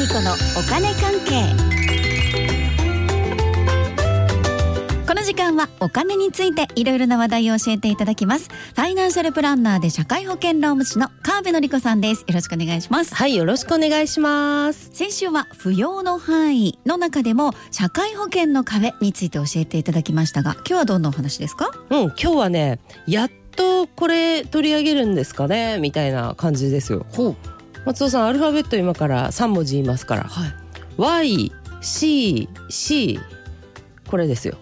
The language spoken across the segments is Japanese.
理子のお金関係。この時間はお金についていろいろな話題を教えていただきます。ファイナンシャルプランナーで社会保険労務士の川辺典子さんです。よろしくお願いします。はいよろしくお願いします。先週は扶養の範囲の中でも社会保険の壁について教えていただきましたが今日はどんなお話ですか？うん今日はねやっとこれ取り上げるんですかねみたいな感じですよ。ほう松尾さんアルファベット今から3文字言いますから。はい。YCC これですよ。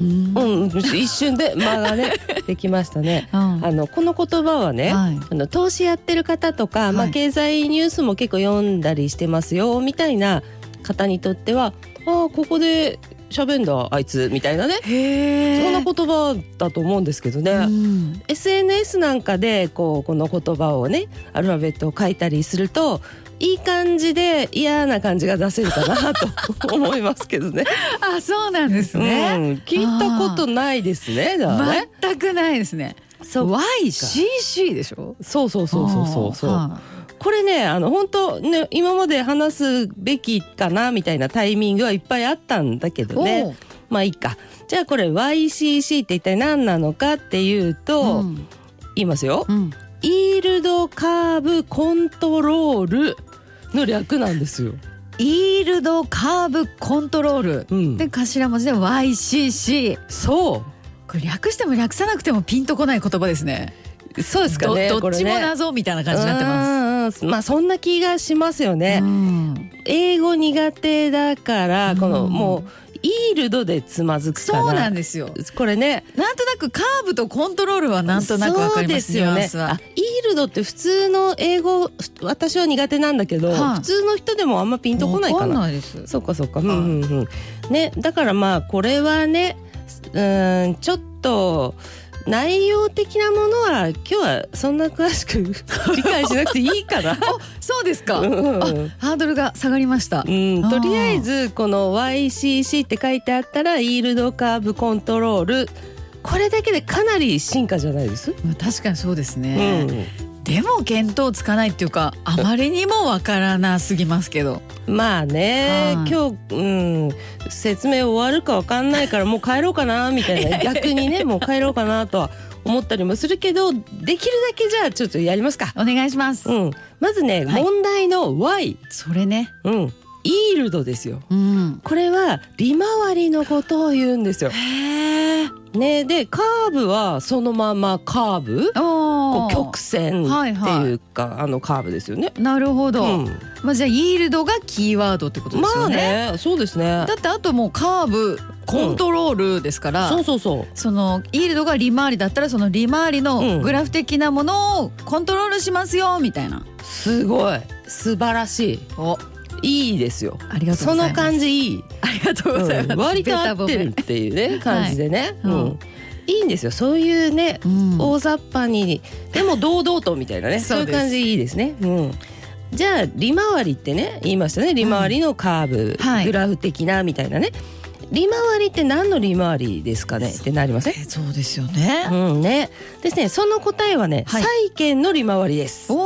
うん。うん一瞬で間がね できましたね。うん。あのこの言葉はね、はい。あの投資やってる方とか、まあ、はい経済ニュースも結構読んだりしてますよみたいな方にとってはああここで喋んだあいつみたいなね。へそんな言葉だと思うんですけどね、うん、SNS なんかでこうこの言葉をねアルファベットを書いたりするといい感じで嫌な感じが出せるかなと思いますけどね。あそうなんですうね、ん、聞いたことないですね。ね。全くないですね。そう YCC でしょ？そうそうそうそうそう。そう。はこれねあの本当ね今まで話すべきかなみたいなタイミングはいっぱいあったんだけいどね。まあいいか。じゃあこれ YCC って一体何なのかっていうと、うん言いますよ。うんイールドカーブコントロールの略なんですよ。イールドカーブコントロール、うんで頭文字で YCC そこれ略しても略さなくてもピンとこない言葉ですねう。そうですかね。どどっちも謎みたいな感じになってますす。まあそんな気がしますよね。うん英語苦手だからこのうんもうイールドでつまずく。そうなんですよこれね。なんとなくカーブとコントロールはなんとなくわかりますそうですよねイールドって普通の英語私は苦手なんだけど、はい普通の人でもあんまピンとこないかわな。かんないですそうかそうか。うんうんうん。ねだからまあこれはねうーんちょっと内容的なものは今日はそんな詳しく 理解しなくていいかな。そうですか、うんハードルが下がりました、うん、とりあえずこの YCC って書いてあったらイールドカーブコントロール。これだけでかなり進化じゃないです、まあ確かにそうですうね、ん、でも見当つかないっていうかあまりにもわからなすぎますけどまあね、はい今日、うん、説明終わるかわかんないからもう帰ろうかなみたいな逆にねもう帰ろうかなとは思ったりもするけどできるだけじゃあちょっとやりますか。お願いします、うん、まずね、はい問題の Y、それねうん、イールドですよ。うんこれは利回りのことを言うんですよ。ね、でカーブはそのままカーブこおう曲線っていうか、あのカーブですよね。なるほど、うん。まあじゃあイールドがキーワードってことですまあよね,、ねそうですね。だってあともうカーブコントロールですから、そうそうそう。そのイールドが利回りだったらその利回りうん。のグラフ的なものをコントロールしますよみたいな。すごい。素晴らしおいいいですよ。ありがとうそございます。の感じいい、ありがとうございます。うん。割と合ってるベっていうね感じでね、はい。うんいいんですよ。そういうね。うん。大雑把にでも堂々とみたいなね。そうういう感じでいいですね。うん。じゃあ利回りってね言いましたね。利回りのカーブ、はい。グラフ的なみたいなね。利回りって何の利回りですかね？ってなりません？えそうですよね。うんね。ですね。その答えはね、はい。債券の利回りです。お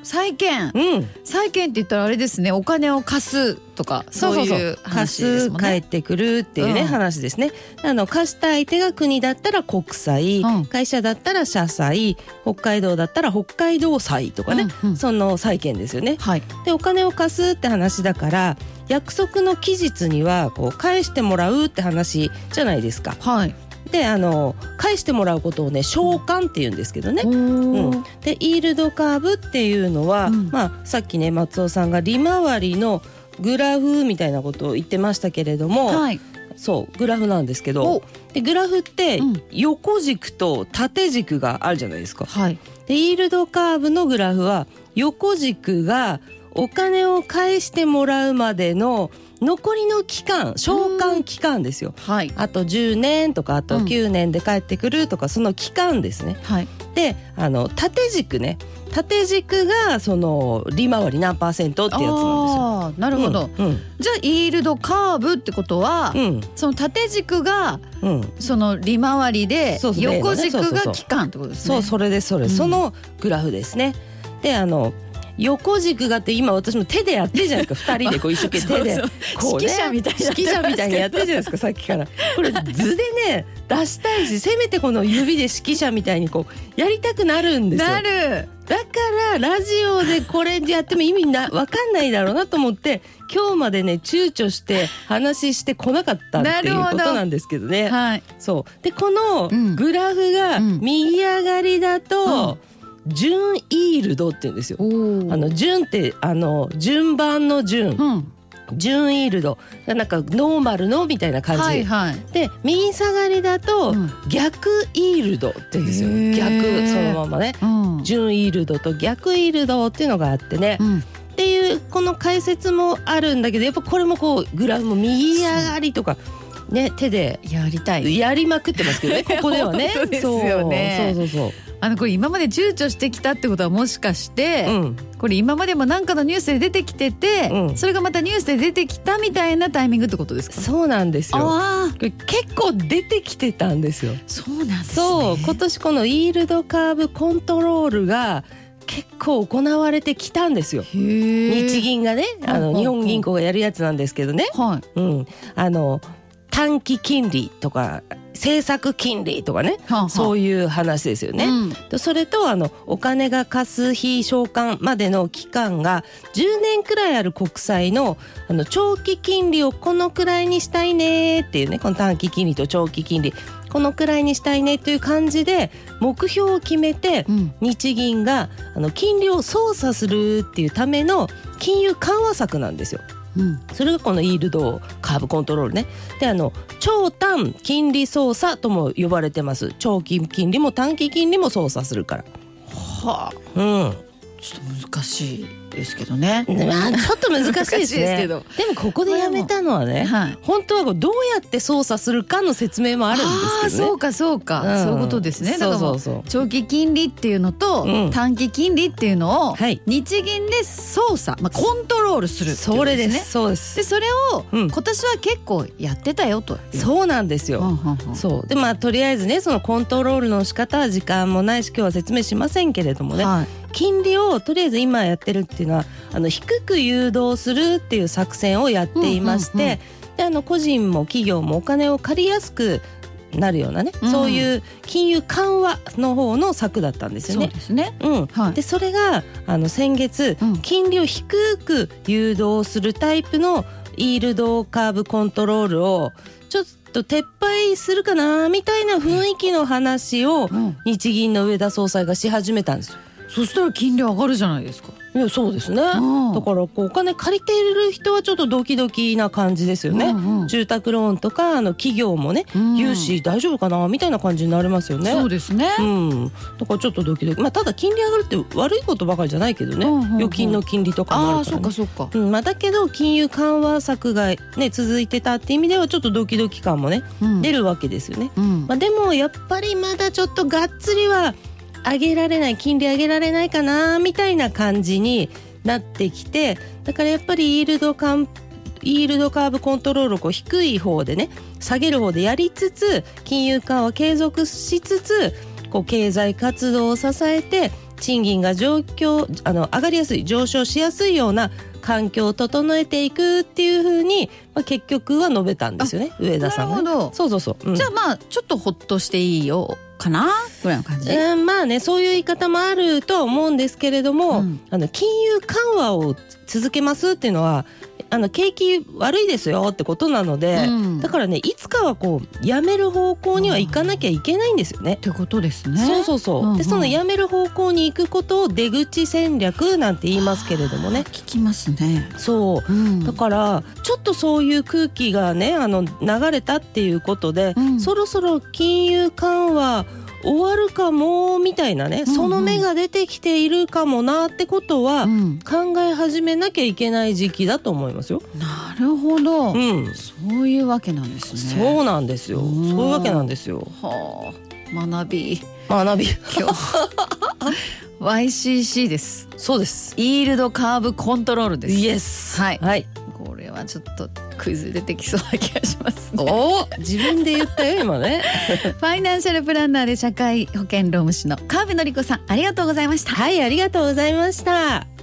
お債券。うん、債券って言ったらあれですね。お金を貸すとかそそういう話貸ですもんね。す返ってくるっていうね、うん。話ですね。あの貸した相手が国だったら国債、うん。会社だったら社債北海道だったら北海道債とかね、うんうん。その債券ですよね。はい。でお金を貸すって話だから約束の期日にはこう返してもらうって話じゃないですか。はい。であの返してもらうことをね償還って言うんですけどね。おう。ん。ー、でイールドカーブっていうのは、うん。まあ、さっきね松尾さんが利回りのグラフみたいなことを言ってましたけれども、はい。そうグラフなんですけどおでグラフってうん。横軸と縦軸があるじゃないですか。はい。でイールドカーブのグラフは横軸がお金を返してもらうまでの残りの期間償還期間ですよ。はい。あと10年とかあとうん9年で帰ってくるとか、その期間ですね。はい。であの縦軸ね縦軸がその利回り何パーセントってやつなんですよ。なるほど。うんじゃあイールドカーブってことは、うんその縦軸がうんうんその利回りで横軸が期間ってことですね。そうそれですそれ、うんそのグラフですね。であの横軸があって今私も手でやってるじゃないですか。二人でこう一生懸命手で。こうね指揮者みたいに指揮者みたいにやってるじゃないですかさっきから。これ 図でね出したいしせめてこの指で指揮者みたいにこうやりたくなるんですよ。なる。だからラジオでこれやっても意味なわかんないだろうなと思って今日までね躊躇して話してこなかったっていうことなんですけどね。はい。そう。でこのうん。グラフがうん。右上がりだと、順イールドって言うんですよ。あの順ってあの順番の順。うん。順イールド。なんかノーマルのみたいな感じ、はいはい。で右下がりだと、うん。逆イールドって言うんですよ。逆そのままね。うん。準イールドと逆イールドっていうのがあってね、うん。っていうこの解説もあるんだけどやっぱこれもこうグラフも右上がりとかね手でやりたい。やりまくってますけどねここではね。本当ですよね。そうそうそうあのこれ今まで躊躇してきたってことはもしかして、そううん。これ今までも何かのニュースで出てきてて、うん。それがまたニュースで出てきたみたいなタイミングってことですか？そうなんですよ。結構出てきてたんですよ。そうなんですね。そう今年このイールドカーブコントロールが結構行われてきたんですよ。日銀がねあの日本銀行がやるやつなんですけどね。はい。うん、あの短期金利とか政策金利とかねはあはあそういう話ですよね。うんでそれとあのお金が貸す日償還までの期間が10年くらいある国債のあの長期金利をこのくらいにしたいねっていうねこの短期金利と長期金利このくらいにしたいねという感じで目標を決めてうん日銀があの金利を操作するっていうための金融緩和策なんですよ。うんそれがこのイールドカーブコントロールね。であの長短金利操作とも呼ばれてます。長期金利も短期金利も操作するから。はあうん。ちょっと難しいですけどね。まあちょっと難しいです。けど。でもここでやめたのはね。はい。本当はこうどうやって操作するかの説明もあるんですけどね。そうかそうか、うん。そういうことですね。だからもそう。そうそう長期金利っていうのと、うん。短期金利っていうのを、はい。日銀で操作、まあ、コントロールするそれとですね。そうです。でそれを、うん。今年は結構やってたよと。そうなんですよ。そう。でまあとりあえずねそのコントロールの仕方は時間もないし今日は説明しませんけれどもね、はい。金利をとりあえず今やってるっていうのはあの低く誘導するっていう作戦をやっていまして、であの個人も企業もお金を借りやすくなるようなね、うん。そういう金融緩和の方の策だったんですよそうね。ですね。うん。はい。でそれがあの先月、うん。金利を低く誘導するタイプのイールドカーブコントロールをちょっと撤廃するかなみたいな雰囲気の話をうん。日銀の上田総裁がし始めたんですよ。そしたら金利上がるじゃないですか。いやそうですね。うん。だからこうお金借りている人はちょっとドキドキな感じですよね。うんうん。住宅ローンとかあの企業もね、うん。融資大丈夫かなみたいな感じになりますよね。そうですね、うん、だからちょっとドキドキ。まあただ金利上がるって悪いことばかりじゃないけどね、うんうんうん。預金の金利とかもあああそうるから、ねかそうか。うん。まあ、だけど金融緩和策が、ね、続いてたって意味ではちょっとドキドキ感もね、うん。出るわけですよね。うん。まあ、でもやっぱりまだちょっとがっつりは上げられない金利上げられないかなみたいな感じになってきてだからやっぱりイールドカンイールドカーブコントロールをこう低い方でね下げる方でやりつつ金融緩和継続しつつこう経済活動を支えて賃金が状況あの上がりやすい上昇しやすいような環境を整えていくっていうふうに、まあ、結局は述べたんですよね上田さんがね、そうそうそう、うん。じゃあまあちょっとほっとしていいよかなぐらいの感じ、うん、まあねそういう言い方もあるとは思うんですけれども、うん。あの金融緩和を続けますっていうのはあの景気悪いですよってことなので、うん。だからねいつかはこうやめる方向には行かなきゃいけないんですよね。っ。てことですね。そうそうそう、うんうん。でそのやめる方向に行くことを出口戦略なんて言いますけれどもね。聞きますね、そう。うん。だからちょっとそういう空気がねあの流れたっていうことで、うんそろそろ金融緩和終わるかもみたいなね、うんうんその目が出てきているかもなってことはうん考え始めなきゃいけない時期だと思いますよ。なるほど、うん、そういうわけなんですねそうなんですよ。うんそういうわけなんですよ。はあ学び学び。今日 YCC ですそうです。イールドカーブコントロールですイエス。はいはい。はちょっとクイズ出てきそうな気がしますねお自分で言ったよ今ね。ファイナンシャルプランナーで社会保険労務士の川辺典子さんありがとうございましたはいありがとうございました。